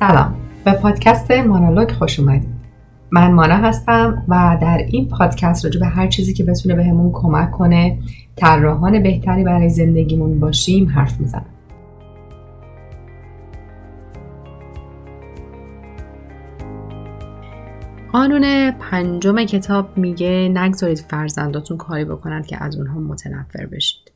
سلام. به پادکست مانالوگ خوش اومدید. من مانا هستم و در این پادکست راجع به هر چیزی که بتونه بهمون کمک کنه طراحان بهتری برای زندگیمون باشیم حرف می‌زنم. قانون پنجم کتاب میگه نگذارید فرزنداتون کاری بکنند که از اونها متنفر بشید.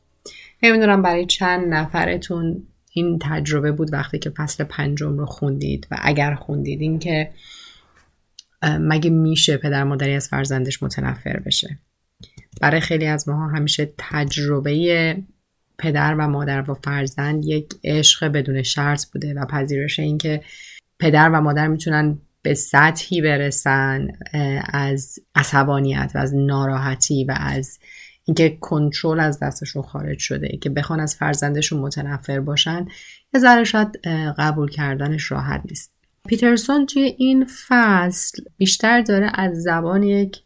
نمی‌دونم برای چند نفرتون این تجربه بود وقتی که فصل پنجم رو خوندید و اگر خوندید این که مگه میشه پدر مادری از فرزندش متنفر بشه؟ برای خیلی از ماها همیشه تجربه پدر و مادر و فرزند یک عشق بدون شرط بوده و پذیرش اینکه پدر و مادر می‌تونن به سطحی برسن از عصبانیت و از ناراحتی و از اینکه کنترل از دستشون خارج شده که بخوان از فرزندشون متنفر باشن یه ذره شاید قبول کردنش راحت نیست. پیترسون توی این فصل بیشتر داره از زبان یک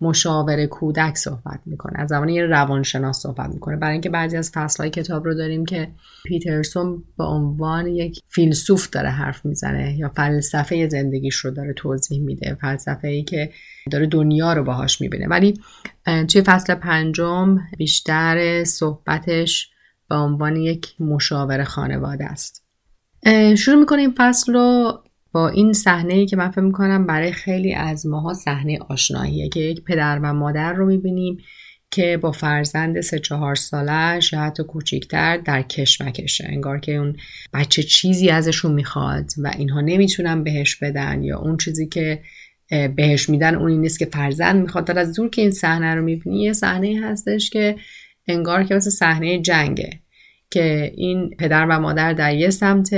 مشاور کودک صحبت می‌کنه. از زمان یه روانشناس صحبت می‌کنه. برای اینکه بعضی از فصلهای کتاب رو داریم که پیترسون به عنوان یک فیلسوف داره حرف می‌زنه یا فلسفه زندگیش رو داره توضیح میده فلسفه ای که داره دنیا رو باهاش می‌بینه. ولی توی فصل پنجم بیشتر صحبتش به عنوان یک مشاور خانواده است. شروع می‌کنه این فصل رو با این صحنه ای که من فکر می‌کنم برای خیلی از ماها صحنه آشناییه که یک پدر و مادر رو می‌بینیم که با فرزند سه چهار سالش یا حتی کوچیکتر در کشمکشه. انگار که اون بچه چیزی ازشون می‌خواد و اینها نمی‌تونن بهش بدن یا اون چیزی که بهش میدن اونی نیست که فرزند می‌خواد. از دور که این صحنه رو می‌بینی یه صحنه هستش که انگار که مثل صحنه جنگه. که این پدر و مادر در یه سمت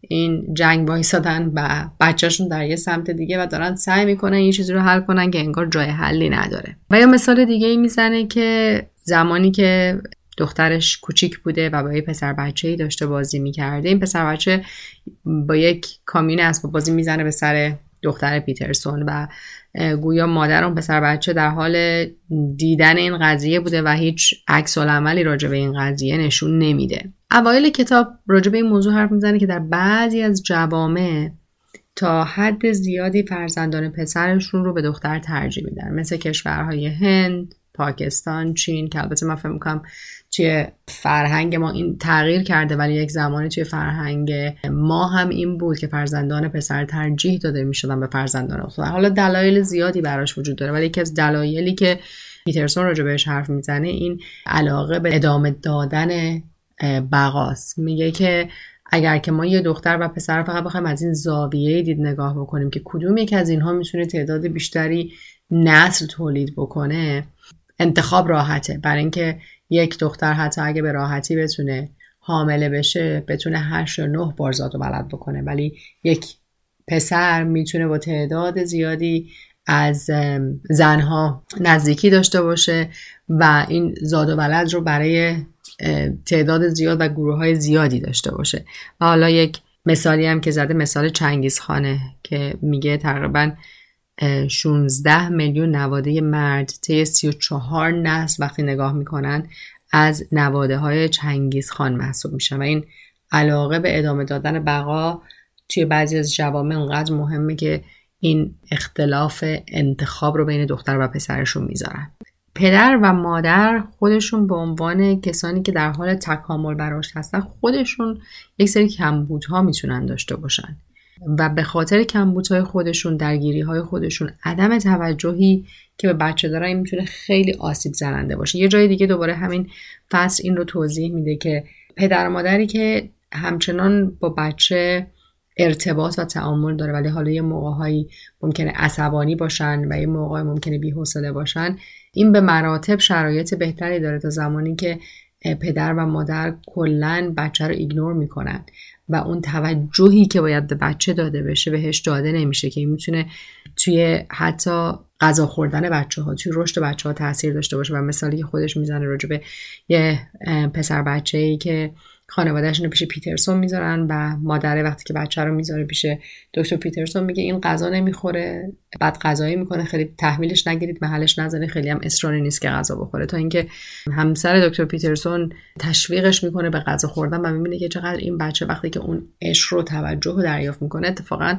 این جنگ وایسادن و بچهشون در یه سمت دیگه و دارن سعی می‌کنن این چیزی رو حل کنن که انگار جای حلی نداره. و یا مثال دیگه ای می‌زنه که زمانی که دخترش کوچیک بوده و با یه پسر بچه ای داشته بازی می‌کرده این پسر بچه با یک کامین اسباب بازی می‌زنه به سر دختر پیترسون و گویا مادر اون پسر بچه در حال دیدن این قضیه بوده و هیچ عکس عملی راجع به این قضیه نشون نمیده. اوایل کتاب راجع به این موضوع حرف می‌زنه که در بعضی از جوامع تا حد زیادی فرزندان پسرشون رو به دختر ترجیح میدن. مثل کشورهای هند پاکستان چین که البته من فکر می‌کنم توی فرهنگ ما این تغییر کرده ولی یک زمانی توی فرهنگ ما هم این بود که فرزندان پسر ترجیح داده می‌شدن به فرزندان دختر حالا دلایل زیادی براش وجود داره ولی یکی از دلایلی که پیترسون راجع بهش حرف می‌زنه این علاقه به ادامه دادن بقاست. میگه که اگر که ما یه دختر و پسر فقط بخوایم از این زاویه دید نگاه بکنیم که کدوم یک از اینها می‌تونه تعداد بیشتری نسل تولید بکنه انتخاب راحته. برای اینکه یک دختر حتی اگه به راحتی بتونه حامله بشه بتونه هشت یا نه بار زاد و ولد بکنه. ولی یک پسر می‌تونه با تعداد زیادی از زنها نزدیکی داشته باشه و این زاد و ولد رو برای تعداد زیاد و گروه های زیادی داشته باشه. و حالا یک مثالی هم که زده مثال چنگیز خانه که میگه تقریبا 16 میلیون نواده مرد طی 34 نسل وقتی نگاه می‌کنن از نواده های چنگیز خان محسوب میشن. و این علاقه به ادامه دادن بقا توی بعضی از جوامع اونقدر مهمه که این اختلاف انتخاب رو بین دختر و پسرشون می‌ذارن. پدر و مادر خودشون به عنوان کسانی که در حال تکامل براش هستن خودشون یک سری کمبودها می‌تونن داشته باشن. و به خاطر کمبودهای خودشون درگیری های خودشون عدم توجهی که به بچه دارن این می‌تونه خیلی آسیب زننده باشه. یه جای دیگه دوباره همین فصل این رو توضیح میده که پدر و مادری که همچنان با بچه ارتباط و تعامل داره ولی حالا یه موقعهایی ممکنه عصبانی باشن و یه موقع ممکنه بی‌حوصله باشن این به مراتب شرایط بهتری داره تا زمانی که پدر و مادر کلا بچه رو ایگنور می‌کنن. و اون توجهی که باید به بچه داده بشه بهش داده نمیشه که این می‌تونه توی حتی غذا خوردن بچه ها توی رشد بچه ها تاثیر داشته باشه. و مثالی که خودش می‌زنه راجع به یه پسر بچه ای که خانوادهشون رو پیش پیترسون می‌ذارن و مادره وقتی که بچه رو می‌ذاره پیش دکتر پیترسون میگه این غذا نمی‌خوره بعد غذایی می‌کنه خیلی تحویلش نگیرید محلش نزنه خیلی هم اصراری نیست که غذا بخوره. تا اینکه همسر دکتر پیترسون تشویقش می‌کنه به غذا خوردن و می‌بینه که چقدر این بچه وقتی که اون عشق رو توجه رو دریافت می‌کنه اتفاقا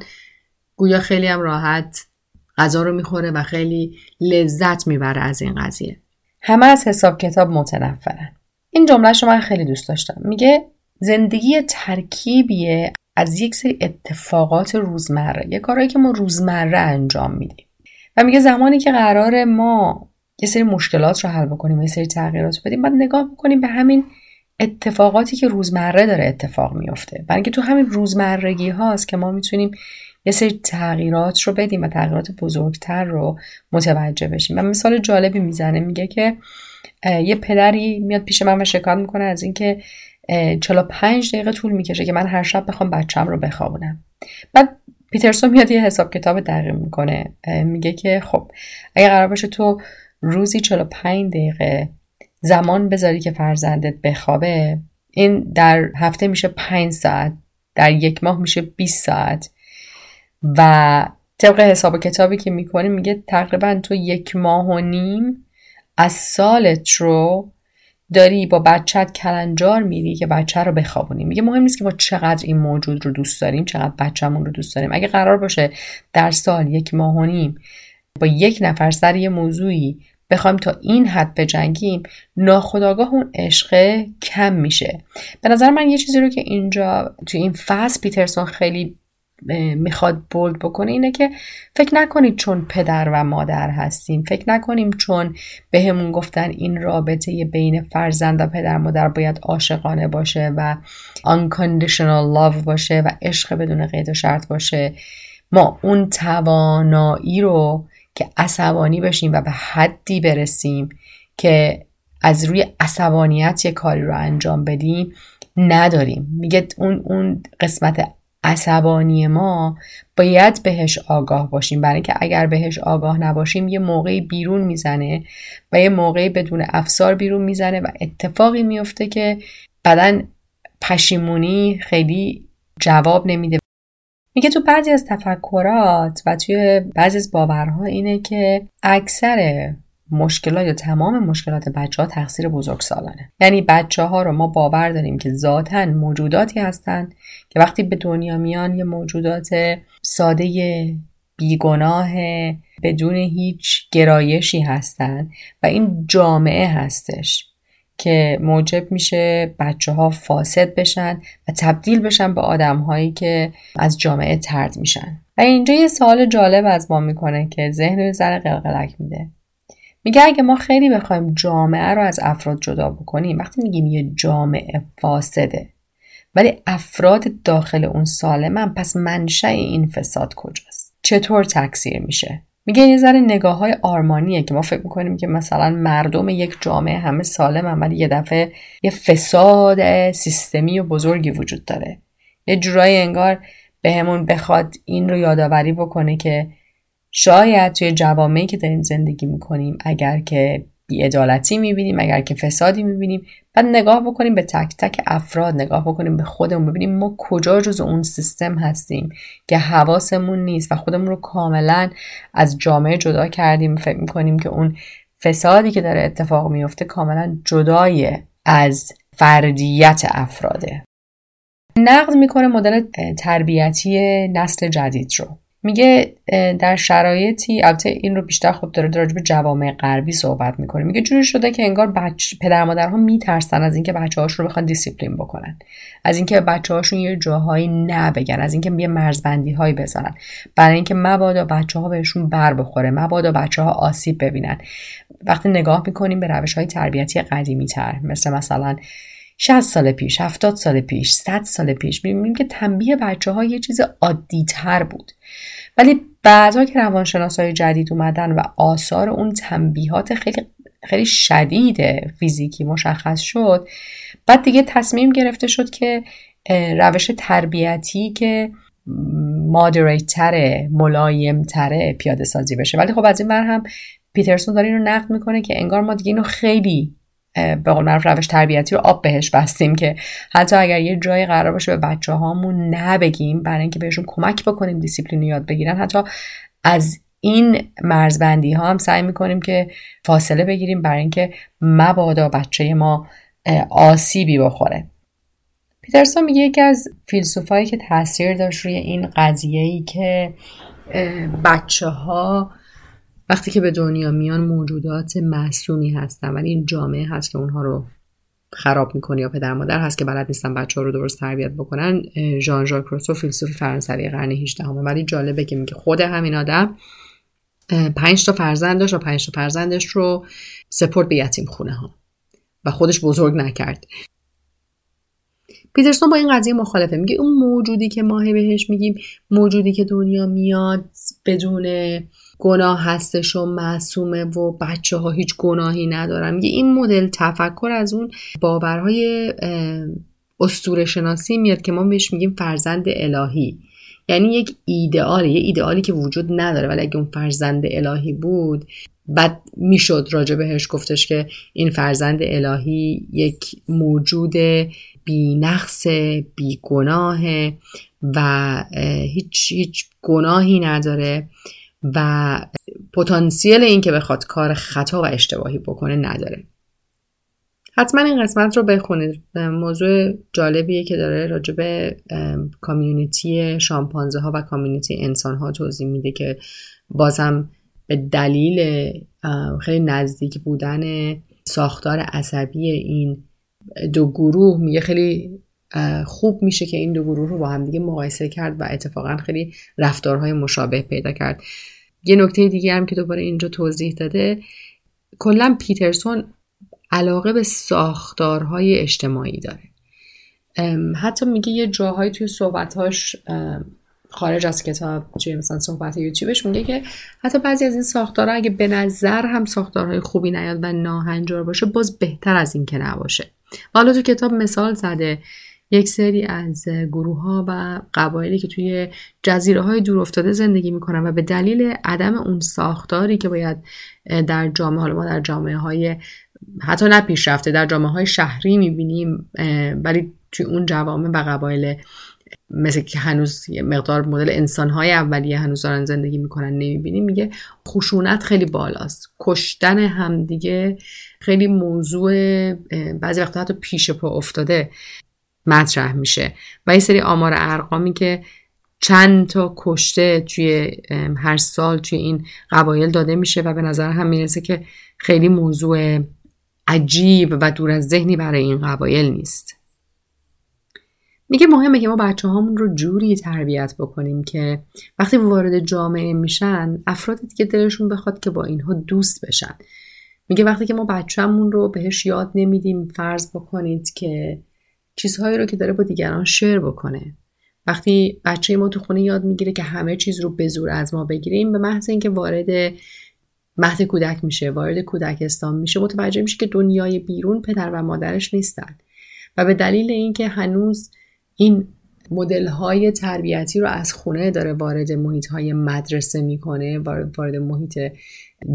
گویا خیلی هم راحت غذا رو می‌خوره و خیلی لذت می‌بره از این قضیه. همه از حساب کتاب متنفرن. این جمله رو من خیلی دوست داشتم. میگه زندگی ترکیبیه از یک سری اتفاقات روزمره. یه کارهایی که ما روزمره انجام میدیم. و میگه زمانی که قرار ما یه سری مشکلات رو حل بکنیم یه سری تغییرات بدیم باید نگاه بکنیم به همین اتفاقاتی که روزمره داره اتفاق میفته. برای اینکه تو همین روزمرگی هاست که ما می‌تونیم یه سری تغییرات رو بدیم و تغییرات بزرگتر رو متوجه بشیم. و مثال جالبی می‌زنه میگه که یه پدری میاد پیش من و شکایت می‌کنه از اینکه 45 دقیقه طول می‌کشه که من هر شب بخوام بچم رو بخوابونم. بعد پیترسون میاد یه حساب کتاب دقیق می‌کنه میگه که خب اگه قرار باشه تو روزی 45 دقیقه زمان بذاری که فرزندت بخوابه این در هفته میشه 5 ساعت در یک ماه میشه 20 ساعت. و طبق حساب کتابی که می‌کنی میگه تقریبا تو یک ماه و نیم از سالت رو داری با بچت کلنجار میری که بچه رو بخوابونی. میگه مهم نیست که ما چقدر این موجود رو دوست داریم چقدر بچهمون رو دوست داریم. اگه قرار باشه در سال یک ماه و نیم با یک نفر سر یه موضوعی بخوایم تا این حد بجنگیم ناخداگاه اون عشقه کم میشه. به نظر من یه چیزی رو که اینجا تو این فصل پیترسون خیلی می‌خواد بولد بکنه اینه که فکر نکنید چون پدر و مادر هستیم. فکر نکنیم چون بهمون به گفتن این رابطه بین فرزند و پدر مادر باید عاشقانه باشه و unconditional love باشه و عشق بدون قید و شرط باشه. ما اون توانایی رو که عصبانی بشیم و به حدی برسیم که از روی عصبانیت یه کاری رو انجام بدیم نداریم. میگه اون اون قسمت عصبانی ما باید بهش آگاه باشیم. برای اینکه اگر بهش آگاه نباشیم یه موقعی بیرون می‌زنه و یه موقعی بدون افسار بیرون می‌زنه و اتفاقی میفته که بدن پشیمونی خیلی جواب نمیده. میگه تو بعضی از تفکرات و توی بعضی از باورها اینه که اکثر مشکلات یا تمام مشکلات بچه ها تقصیر بزرگ سالانه. یعنی بچه ها رو ما باور داریم که ذاتا موجوداتی هستند که وقتی به دنیا میان یه موجودات ساده بیگناه بدون هیچ گرایشی هستند و این جامعه هستش که موجب میشه بچه ها فاسد بشن و تبدیل بشن به آدم هایی که از جامعه ترد میشن. و اینجا یه سوال جالب از ما می‌کنه که ذهن رو ذره قلقلک میده. میگه اگه ما خیلی بخوایم جامعه رو از افراد جدا بکنیم وقتی میگیم یه جامعه فاسده ولی افراد داخل اون سالمن پس منشأ این فساد کجاست؟ چطور تکثیر میشه؟ میگه یه ذره نگاه های آرمانیه که ما فکر می‌کنیم که مثلا مردم یک جامعه همه سالم ولی یه دفعه یه فساد سیستمی و بزرگی وجود داره. یه جورایی انگار بهمون به بخواد این رو یادآوری بکنه که شاید توی جوامعی که داریم زندگی می‌کنیم اگر که بیعدالتی می‌بینیم اگر که فسادی می‌بینیم بعد نگاه بکنیم به تک تک افراد نگاه بکنیم به خودمون ببینیم ما کجا جز اون سیستم هستیم که حواسمون نیست و خودمون رو کاملا از جامعه جدا کردیم. فکر می‌کنیم که اون فسادی که داره اتفاق میفته کاملا جدای از فردیت افراده. نقد می‌کنه مدل تربیتی نسل جدید رو. میگه در شرایطی البته این رو بیشتر خب داره راجع به جوامع غربی صحبت می‌کنه. میگه جوری شده که انگار بچ... پدر مادرها میترسن از اینکه بچه هاش رو بخوان دیسیپلین بکنن. از اینکه بچه هاشون یه جاهایی نه بگن از اینکه یه مرزبندی هایی بذارن. برای اینکه مبادا بچه ها بهشون بر بخوره مبادا بچه ها آسیب ببینن. وقتی نگاه می‌کنیم به روش های تربیتی قدیمی تر مثل مثلا 60 سال پیش 70 سال پیش 100 سال پیش می‌بینیم که تنبیه بچه ها یه چیز عادی تر بود. ولی بعدها که روانشناس جدید اومدن و آثار اون تنبیهات خیلی خیلی شدید فیزیکی مشخص شد بعد دیگه تصمیم گرفته شد که روش تربیتی که مدرن تره پیاده سازی بشه. ولی خب از این بر هم پیترسون داره اینو نقد می‌کنه که انگار ما دیگه اینو خیلی به قول معروف روش تربیتی رو آب بهش بستیم که حتی اگر یه جایی قرار باشه به بچه هامون نه بگیم برای اینکه بهشون کمک بکنیم دیسیپلین یاد بگیرن. حتی از این مرزبندی ها هم سعی می‌کنیم که فاصله بگیریم برای اینکه مبادا بچه ما آسیبی بخوره. پیترسون میگه یکی از فیلسوفایی که تاثیر داشت روی این قضیه ای که بچه ها وقتی که به دنیا میان موجودات معصومی هستن ولی این جامعه هست که اونها رو خراب می‌کنه یا پدر مادر هست که بلد نیستن بچه ها رو درست تربیت بکنن ژان ژاک روسو فیلسوف فرانسوی قرن 18 همه ولی جالبه که میگه خود همین آدم پنج تا فرزند داشت و پنج تا فرزندش رو سپورت به یتیم خونه ها و خودش بزرگ نکرد. پیترسون با این قضیه مخالفه. میگه اون موجودی که ماهی بهش میگیم موجودی که دنیا میاد بدون گناه هستش و معصومه و بچه ها هیچ گناهی ندارن. میگه این مدل تفکر از اون باورهای استور شناسی میاد که ما بهش میگیم فرزند الهی. یعنی یک ایدئاله یه ایدئالی که وجود نداره. ولی اگه اون فرزند الهی بود بعد می‌شد راجع بهش گفتش که این فرزند الهی یک موجود بی نقص بی گناه و هیچ, هیچ گناهی نداره. و پتانسیل این که بخواد کار خطا و اشتباهی بکنه نداره. حتما این قسمت رو بخونید. موضوع جالبیه که داره راجع به کامیونیتی شامپانزه ها و کامیونیتی انسان ها توضیح میده که بازم به دلیل خیلی نزدیک بودن ساختار عصبی این دو گروه میگه خیلی خوب میشه که این دو گروه رو با هم دیگه مقایسه کرد و اتفاقا خیلی رفتارهای مشابه پیدا کرد. یه نکته دیگه هم که دوباره اینجا توضیح داده کلا پیترسون علاقه به ساختارهای اجتماعی داره. حتی میگه یه جاهایی توی صحبتهاش خارج از کتاب توی مثلا صحبت یوتیوبش میگه که حتی بعضی از این ساختارها اگه به نظر هم ساختارهای خوبی نیاد و ناهنجار باشه باز بهتر از این که نباشه. حالا تو کتاب مثال زده یک سری از گروه ها و قبایلی که توی جزیره های دور افتاده زندگی می‌کنن و به دلیل عدم اون ساختاری که باید در جامعه حالا ما در جامعه های حتی نه پیشرفته در جامعه های شهری می‌بینیم ولی توی اون جوامع و قبایل مثل که هنوز یه مقدار مدل انسانهای اولیه هنوز دارن زندگی می‌کنن نمی‌بینیم. میگه خشونت خیلی بالاست. کشتن همدیگه خیلی موضوع بعضی وقتا حتی پیش پا افتاده. مطرح میشه. و یه سری آمار ارقامی که چند تا کشته توی هر سال توی این قبایل داده میشه و به نظر هم می‌رسه که خیلی موضوع عجیب و دور از ذهنی برای این قبایل نیست. میگه مهمه که ما بچه هامون رو جوری تربیت بکنیم که وقتی وارد جامعه میشن افراد دیگه دلشون بخواد که با اینها دوست بشن. میگه وقتی که ما بچهمون رو بهش یاد نمیدیم فرض بکنید که چیزهایی رو که داره با دیگران شیر بکنه. وقتی بچه ما تو خونه یاد می‌گیره که همه چیز رو به زور از ما بگیریم به محض اینکه وارد مهد کودک میشه وارد کودکستان میشه متوجه میشه که دنیای بیرون پدر و مادرش نیستن. و به دلیل اینکه هنوز این مدل های تربیتی رو از خونه داره وارد محیط های مدرسه می‌کنه وارد محیط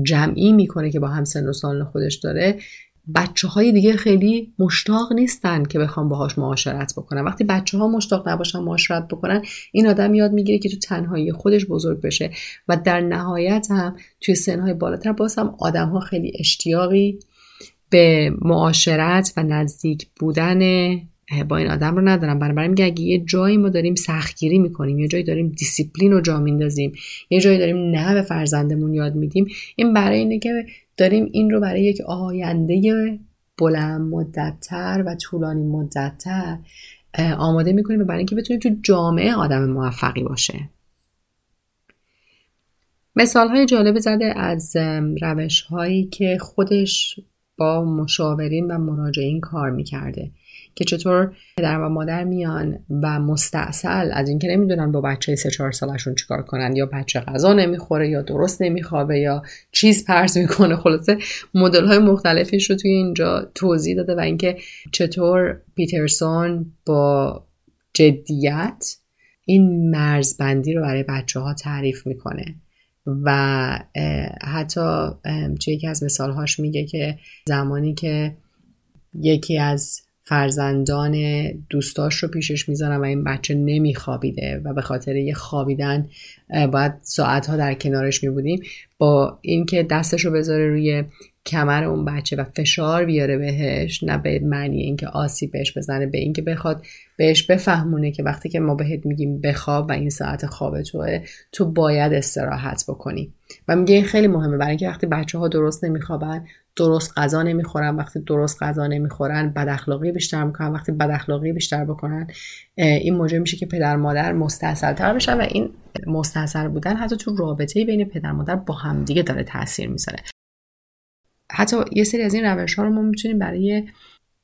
جمعی می‌کنه که با هم سن و سال خودش داره بچه های دیگه خیلی مشتاق نیستن که بخوام باهاش معاشرت بکنن وقتی بچه ها مشتاق نباشن معاشرت بکنن این آدم یاد می‌گیره که تو تنهایی خودش بزرگ بشه و در نهایت هم توی سنهای بالاتر باز هم آدم ها خیلی اشتیاقی به معاشرت و نزدیک بودن با این آدم رو ندارم. بنابراین میگه اگه یه جایی ما داریم سختگیری می‌کنیم یه جایی داریم دیسیپلین رو جا میندازیم یه جایی داریم نه به فرزندمون یاد میدیم این برای اینه که داریم این رو برای یک آینده بلند مدتتر و طولانی مدتتر آماده می‌کنیم برای اینکه بتونیم تو جامعه آدم موفقی باشه. مثال های جالب زده از روش هایی که خودش با مشاورین و مراجعین کار می‌کرده. که چطور پدر و مادر میان و مستاصل از اینکه نمی‌دونن با بچه سه چهار سالشون چیکار کنن یا بچه غذا نمی‌خوره یا درست نمیخوابه یا چیز پرس می‌کنه. خلاصه مدل های مختلفش رو توی اینجا توضیح داده و اینکه چطور پیترسون با جدیت این مرزبندی رو برای بچه ها تعریف می‌کنه. و حتی توی یکی از مثالهاش میگه که زمانی که یکی از فرزندان دوستاش رو پیشش می‌ذارم و این بچه نمیخوابیده و به خاطر یه خوابیدن باید ساعتها در کنارش میبودیم. با اینکه دستش رو بذاره روی کمر اون بچه و فشار بیاره بهش نه به معنی اینکه آسیب بهش بزنه به اینکه بخواد بهش بفهمونه که وقتی که ما بهت میگیم بخواب و این ساعت خواب توه تو باید استراحت بکنی. و میگه این خیلی مهمه برای اینکه وقتی بچه ها درست نمیخوابن درست غذا نمی‌خورن وقتی درست غذا نمی‌خورن بد اخلاقی بیشتر می‌کنن وقتی بد اخلاقی بیشتر بکنن این موجب میشه که پدر مادر مستحصلتر بشن و این مستحصل بودن حتی تو رابطه بین پدر مادر با همدیگه داره تاثیر می‌ذاره. حتی یه سری از این روش ها رو ما می‌تونیم برای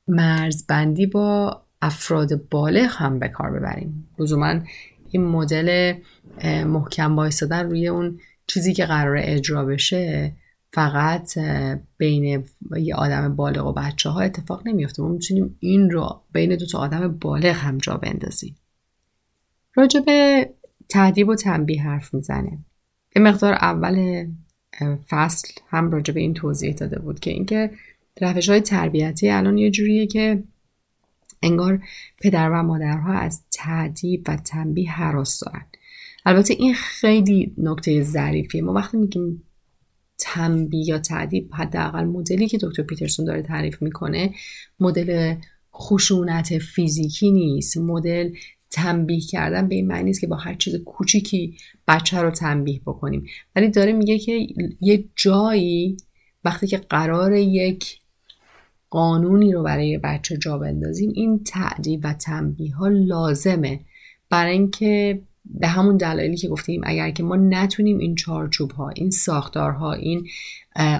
مرزبندی با افراد بالغ هم به کار ببریم. لزوما این مدل محکم وایستادن روی اون چیزی که قرار اجرا بشه فقط بین یه آدم بالغ و بچه ها اتفاق نمیفته ما می‌تونیم این رو بین دو تا آدم بالغ هم جا بندازیم. راجع به تعدیب و تنبیه حرف می‌زنه به مقدار اول فصل هم راجع به این توضیح داده بود که اینکه روش های تربیتی الان یه جوریه که انگار پدر و مادرها از تعدیب و تنبیه حراس دارن. البته این خیلی نکته ظریفیه. ما وقتی میگیم تنبیه یا تعدیب حداقل مدلی که دکتر پیترسون داره تعریف می‌کنه مدل خشونت فیزیکی نیست. مدل تنبیه کردن به این معنی نیست که با هر چیز کوچیکی بچه رو تنبیه بکنیم. ولی داره میگه که یه جایی وقتی که قرار یک قانونی رو برای بچه جا بندازیم این تعدیب و تنبیه ها لازمه. برای اینکه به همون دلایلی که گفتیم اگر که ما نتونیم این چارچوب ها این ساختارها این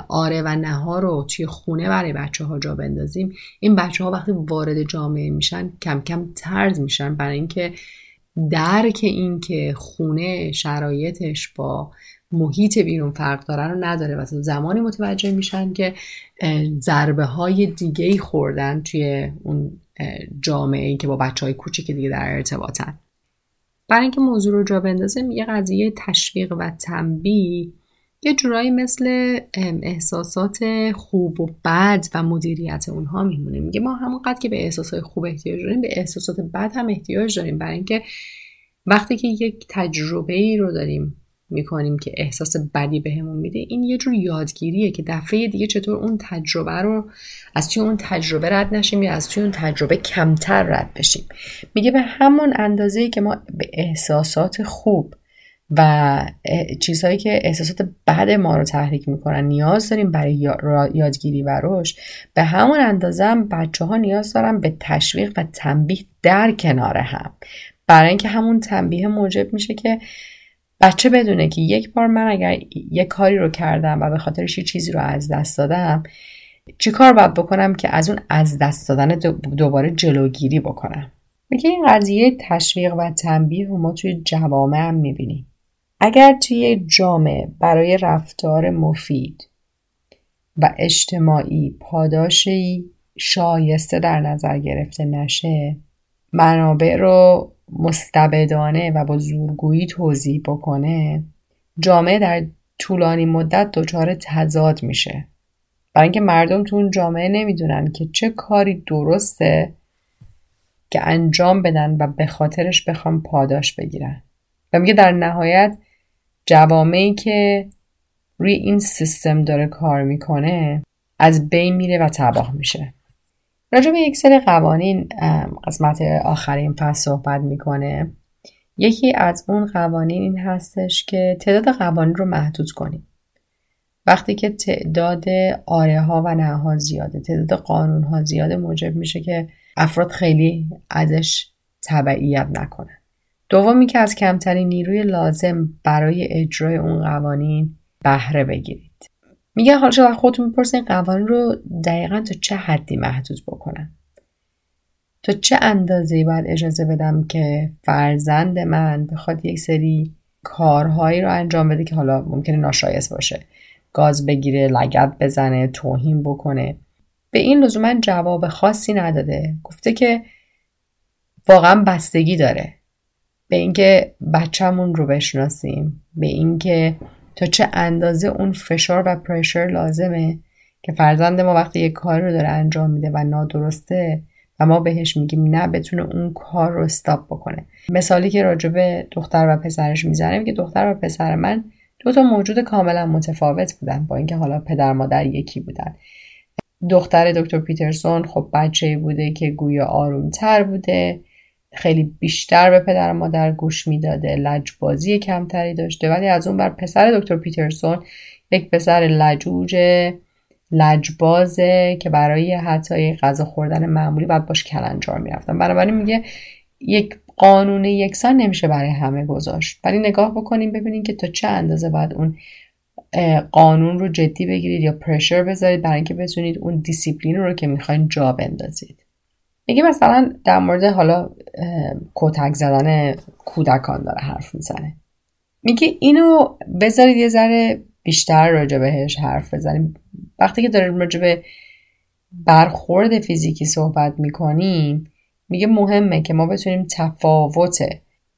آره و نه ها رو توی خونه برای بچه ها جا بندازیم این بچه ها وقتی وارد جامعه میشن کم کم ترد میشن. برای اینکه درک این که خونه شرایطش با محیط بیرون فرق داره رو نداره و زمانی متوجه میشن که ضربه های دیگه خوردن توی اون جامعه ای که با بچه های کوچیک دیگه در ارتباطن. برای اینکه موضوع رو جا بندازیم یه قضیه تشویق و تنبیه یه جورایی مثل احساسات خوب و بد و مدیریت اونها میمونه. میگه ما همونقدر که به احساسات خوب احتیاج داریم به احساسات بد هم احتیاج داریم. برای اینکه وقتی که یک تجربه ای رو داریم می‌کنیم که احساس بدی بهمون میده. این یه جور یادگیریه که دفعه دیگه چطور اون تجربه رو از توی اون تجربه رد نشیم یا از توی اون تجربه کمتر رد بشیم. میگه به همون اندازه که ما به احساسات خوب و چیزهایی که احساسات بد ما رو تحریک می‌کنن نیاز داریم برای یادگیری و رشد به همون اندازه هم بچه ها نیاز دارن به تشویق و تنبیه در کنار هم. برای اینکه همون تنبیه موجب میشه که بچه بدونه که یک بار من اگر یک کاری رو کردم و به خاطرش یه چیزی رو از دست دادم چی کار باید بکنم که از اون از دست دادن دوباره جلوگیری بکنم؟ میگه این قضیه تشویق و تنبیه رو ما توی جوامع هم می‌بینیم. اگر توی جامعه برای رفتار مفید و اجتماعی پاداشی شایسته در نظر گرفته نشه منابع رو مستبدانه و با زورگویی توضیح بکنه جامعه در طولانی مدت دچار تضاد میشه. برای اینکه مردم تو اون جامعه نمی‌دونن که چه کاری درسته که انجام بدن و به خاطرش بخوام پاداش بگیرن. و میگه در نهایت جوامعی که روی این سیستم داره کار می‌کنه از بین میره و تباه میشه. راجع به یک سری قوانین قسمت آخرین فصل صحبت می‌کنه. یکی از اون قوانین این هستش که تعداد قوانین رو محدود کنیم. وقتی که تعداد آره ها و نه ها زیاده تعداد قانون ها زیاده موجب میشه که افراد خیلی ازش تبعیت نکنن. دومی که از کمترین نیروی لازم برای اجرای اون قوانین بهره بگیرید میگه حالا شما خودتون می‌پرسین قوانین رو دقیقا تا چه حدی محدود بکنن؟ تا چه اندازه باید اجازه بدم که فرزند من بخواد یک سری کارهایی رو انجام بده که حالا ممکنه ناشایست باشه. گاز بگیره لگت بزنه توهین بکنه. به این لزوما جواب خاصی نداده. گفته که واقعا بستگی داره. به اینکه بچهمون رو بشناسیم به اینکه تا چه اندازه اون فشار و پرشر لازمه که فرزند ما وقتی یک کار رو داره انجام میده و نادرسته و ما بهش میگیم نه بتونه اون کار رو استاپ بکنه. مثالی که راجع به دختر و پسرش می‌زنه که دختر و پسر من دو تا موجود کاملا متفاوت بودن با اینکه حالا پدر مادر یکی بودن. دختر دکتر پیترسون خب بچه بوده که گویا آرومتر بوده. خیلی بیشتر به پدر مادر گوش می‌داده لجبازی کمتری داشته. ولی از اون بر پسر دکتر پیترسون یک پسر لجوج لجبازه که برای حتی غذا خوردن معمولی باید باش کلنجار می‌رفتن. بنابراین میگه یک قانون یکسان نمیشه برای همه گذاشت. ولی نگاه بکنیم ببینیم که تا چه اندازه باید اون قانون رو جدی بگیرید یا پرشر بذارید برای اینکه بتونید اون دیسیپلین رو که می‌خواین جا بندازید. میگه مثلا در مورد حالا کتک زدن کودکان داره حرف می‌زنه. میگه اینو بذارید یه ذره بیشتر راجع بهش حرف بزنیم. وقتی که داریم راجع به برخورد فیزیکی صحبت می‌کنیم میگه مهمه که ما بتونیم تفاوت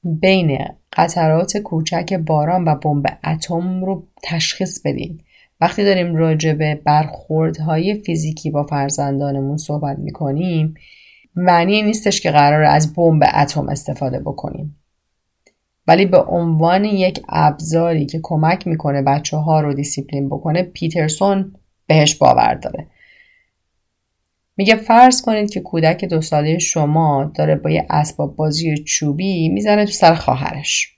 بین قطرات کوچک باران و بمب اتم رو تشخیص بدیم. وقتی داریم راجع به برخوردهای فیزیکی با فرزندانمون صحبت می‌کنیم معنی نیستش که قراره از بمب اتم استفاده بکنیم. ولی به عنوان یک ابزاری که کمک می‌کنه بچه ها رو دیسیپلین بکنه پیترسون بهش باور داره. میگه فرض کنید که کودک دو ساله شما داره با یه اسباب بازی چوبی می‌زنه تو سر خواهرش.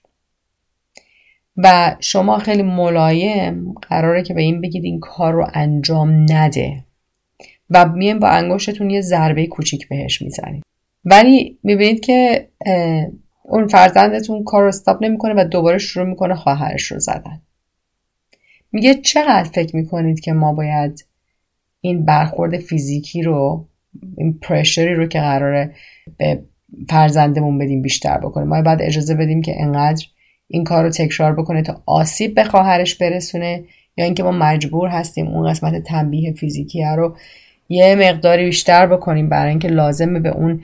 و شما خیلی ملایم قراره که به این بگید این کار رو انجام نده. و میان با انگشتتون یه ضربه کوچیک بهش می‌زنید ولی می‌بینید که اون فرزندتون کار رو استاپ نمی‌کنه و دوباره شروع می‌کنه خواهرش رو زدن. میگه چقدر فکر می‌کنید که ما باید این برخورد فیزیکی رو این پرشری رو که قراره به فرزندمون بدیم بیشتر بکنه؟ ما باید اجازه بدیم که انقدر این کار رو تکرار بکنه تا آسیب به خواهرش برسونه یا اینکه ما مجبور هستیم اون قسمت تنبیه فیزیکی رو یه مقداری بیشتر بکنیم برای اینکه لازمه به اون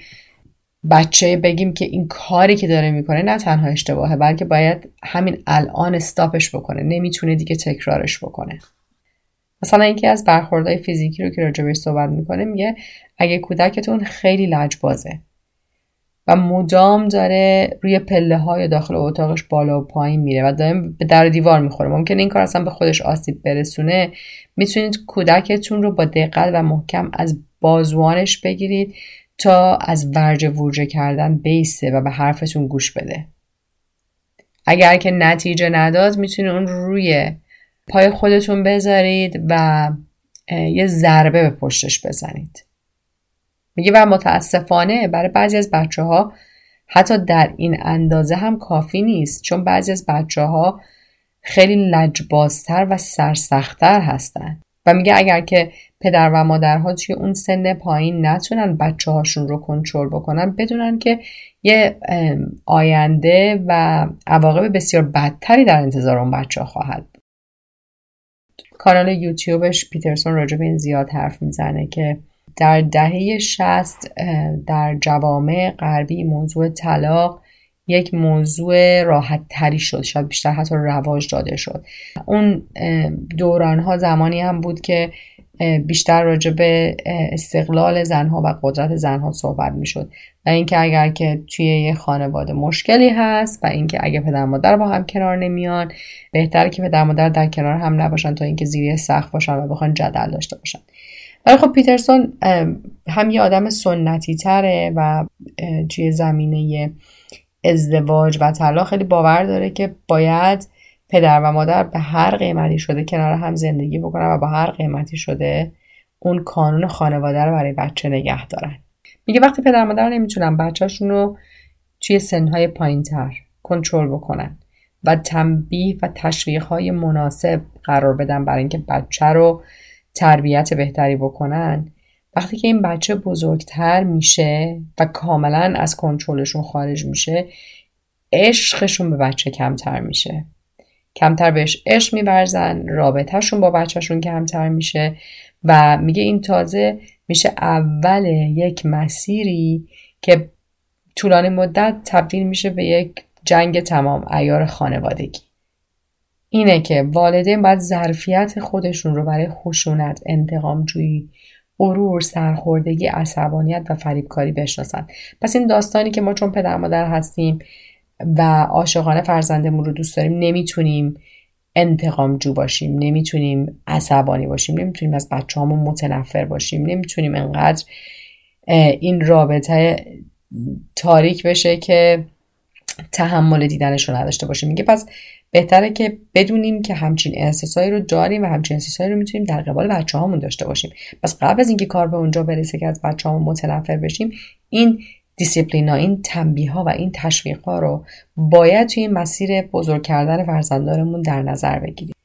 بچه بگیم که این کاری که داره می‌کنه نه تنها اشتباهه بلکه باید همین الان استاپش بکنه نمی‌تونه دیگه تکرارش بکنه. مثلا اینکه از برخوردهای فیزیکی رو که راجبش صحبت می‌کنه میگه اگه کودکتون خیلی لجبازه و مدام داره روی پله های داخل اتاقش بالا و پایین میره و دائم به در دیوار می‌خوره. ممکنه این کار اصلا به خودش آسیب برسونه. می‌تونید کودکتون رو با دقت و محکم از بازوانش بگیرید تا از ورجه ورجه کردن بیسته و به حرفتون گوش بده. اگر که نتیجه نداد می‌تونید اون روی پای خودتون بذارید و یه ضربه به پشتش بزنید. میگه و متاسفانه برای بعضی از بچه ها حتی در این اندازه هم کافی نیست چون بعضی از بچه ها خیلی لجبازتر و سرسختتر هستن. و میگه اگر که پدر و مادرها توی اون سن پایین نتونن بچه هاشون رو کنترل بکنن بدونن که یه آینده و عواقب بسیار بدتری در انتظار اون بچه ها خواهد کانال یوتیوبش پیترسون راجع به این زیاد حرف می‌زنه که در دهه 60 در جوامع غربی موضوع طلاق یک موضوع راحت تری شد شاید بیشتر حتی رواج داده شد. اون دوران ها زمانی هم بود که بیشتر راجع به استقلال زنها و قدرت زنها صحبت می‌شد. و اینکه اگر که توی یه خانواده مشکلی هست و اینکه اگه پدر مادر با هم کنار نمیان بهتره که پدر مادر در کنار هم نباشن تا اینکه زیر سخت باشن و بخوان جدل داشته باشن. ولی خب پیترسون هم یه آدم سنتی تره و توی زمینه ازدواج و طلاق خیلی باور داره که باید پدر و مادر به هر قیمتی شده کنار هم زندگی بکنن و با هر قیمتی شده اون کانون خانواده رو برای بچه نگه دارن. میگه وقتی پدر مادر نمی‌تونن بچهشون رو توی سنهای پایین تر کنترل بکنن و تنبیه و تشویق های مناسب قرار بدن برای اینکه بچه رو تربیت بهتری بکنن وقتی که این بچه بزرگتر میشه و کاملا از کنترلشون خارج میشه عشقشون به بچه کمتر میشه. کمتر بهش عشق میورزن رابطهشون با بچهشون کمتر میشه و میگه این تازه میشه اول یک مسیری که طولانی مدت تبدیل میشه به یک جنگ تمام ایار خانوادگی. اینه که والدین باید ظرفیت خودشون رو برای خشونت انتقام جویی غرور سرخوردگی عصبانیت و فریبکاری بشناسن. پس این داستانی که ما چون پدر مادر هستیم و عاشقانه فرزندمون رو دوست داریم نمی‌تونیم انتقام جو باشیم نمی‌تونیم عصبانی باشیم نمی‌تونیم از بچه همون متنفر باشیم نمی‌تونیم انقدر این رابطه تاریک بشه که تحمل دیدنش رو نداشته باشیم. میگه پس بهتره که بدونیم که همچین احساسایی رو داریم و همچین احساسایی رو می‌تونیم در قبال بچه هامون داشته باشیم. پس قبل از اینکه کار به اونجا برسه که از بچه هامون متنفر بشیم این دیسیپلینا این تنبیه ها و این تشویق ها رو باید توی مسیر بزرگ کردن فرزندانمون در نظر بگیریم.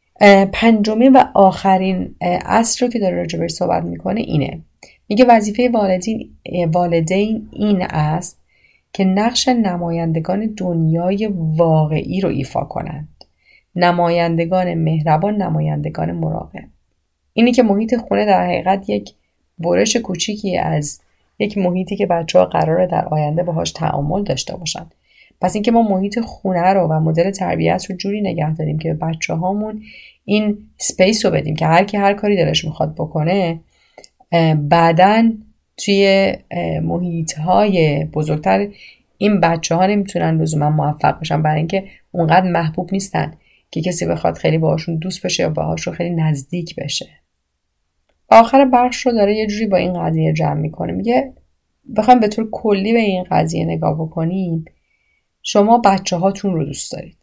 پنجمین و آخرین اصل رو که داره راجبش صحبت می‌کنه اینه. میگه وظیفه والدین والدین این است که نقش نمایندگان دنیای واقعی رو ایفا کنند نمایندگان مهربان نمایندگان مراقب. اینی که محیط خونه در حقیقت یک برش کوچیکی از یک محیطی که بچه ها قراره در آینده باهاش تعامل داشته باشن. پس اینکه ما محیط خونه رو و مدل تربیت رو جوری نگه داریم که بچه هامون این سپیس رو بدیم که هر کی هر کاری دلش می‌خواد بکنه بعدا توی محیط های بزرگتر این بچه ها نمی‌تونن لزوما موفق بشن برای اینکه اونقدر محبوب نیستن. که کسی بخواد خیلی باهاشون دوست بشه یا باهاشون خیلی نزدیک بشه. آخر بخش رو داره یه جوری با این قضیه جمع می‌کنه. میگه بخوایم به طور کلی به این قضیه نگاه بکنیم. شما بچه هاتون رو دوست دارید.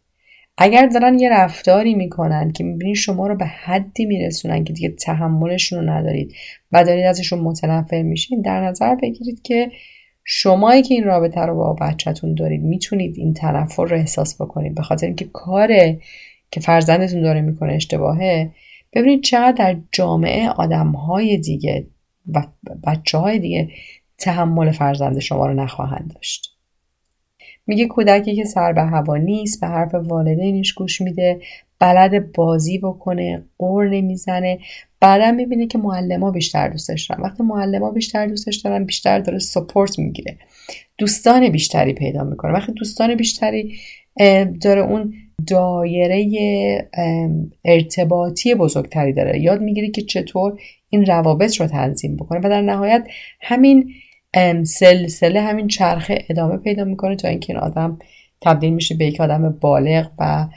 اگر دارن یه رفتاری می‌کنن که می‌بینید شما رو به حدی میرسونن که دیگه تحملشون رو ندارید و دارید ازشون متنفر میشین در نظر بگیرید که شمایی که این رابطه رو با بچهتون دارید می‌تونید این تنفر رو احساس بکنید. به خاطر اینکه کار که فرزندتون داره می‌کنه اشتباهه ببینید چقدر در جامعه آدم های دیگه و بچه های دیگه تحمل فرزند شما رو نخواهند داشت. میگه کودکی که سر به هوا نیست به حرف والدینش گوش میده بلد بازی بکنه قور نمی‌زنه. بعدا می‌بینه که معلم بیشتر دوستش دارن. وقتی معلم بیشتر دوستش دارن بیشتر داره سپورت می‌گیره. دوستان بیشتری پیدا می‌کنه. وقتی دوستان بیشتری داره اون دایره ارتباطی بزرگتری داره. یاد می‌گیره که چطور این روابط رو تنظیم بکنه و در نهایت همین سلسله همین چرخه ادامه پیدا می‌کنه تا اینکه این آدم تبدیل میشه به یک آدم بالغ و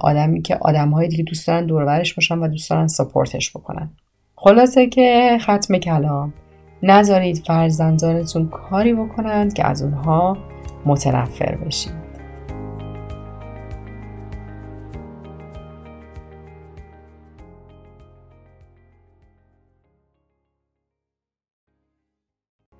آدمی که آدم های دیگه دوست دارن دورورش باشن و دوست دارن سپورتش بکنن. خلاصه که ختم کلام. نذارید فرزندانتون کاری بکنند که از اونها متنفر بشید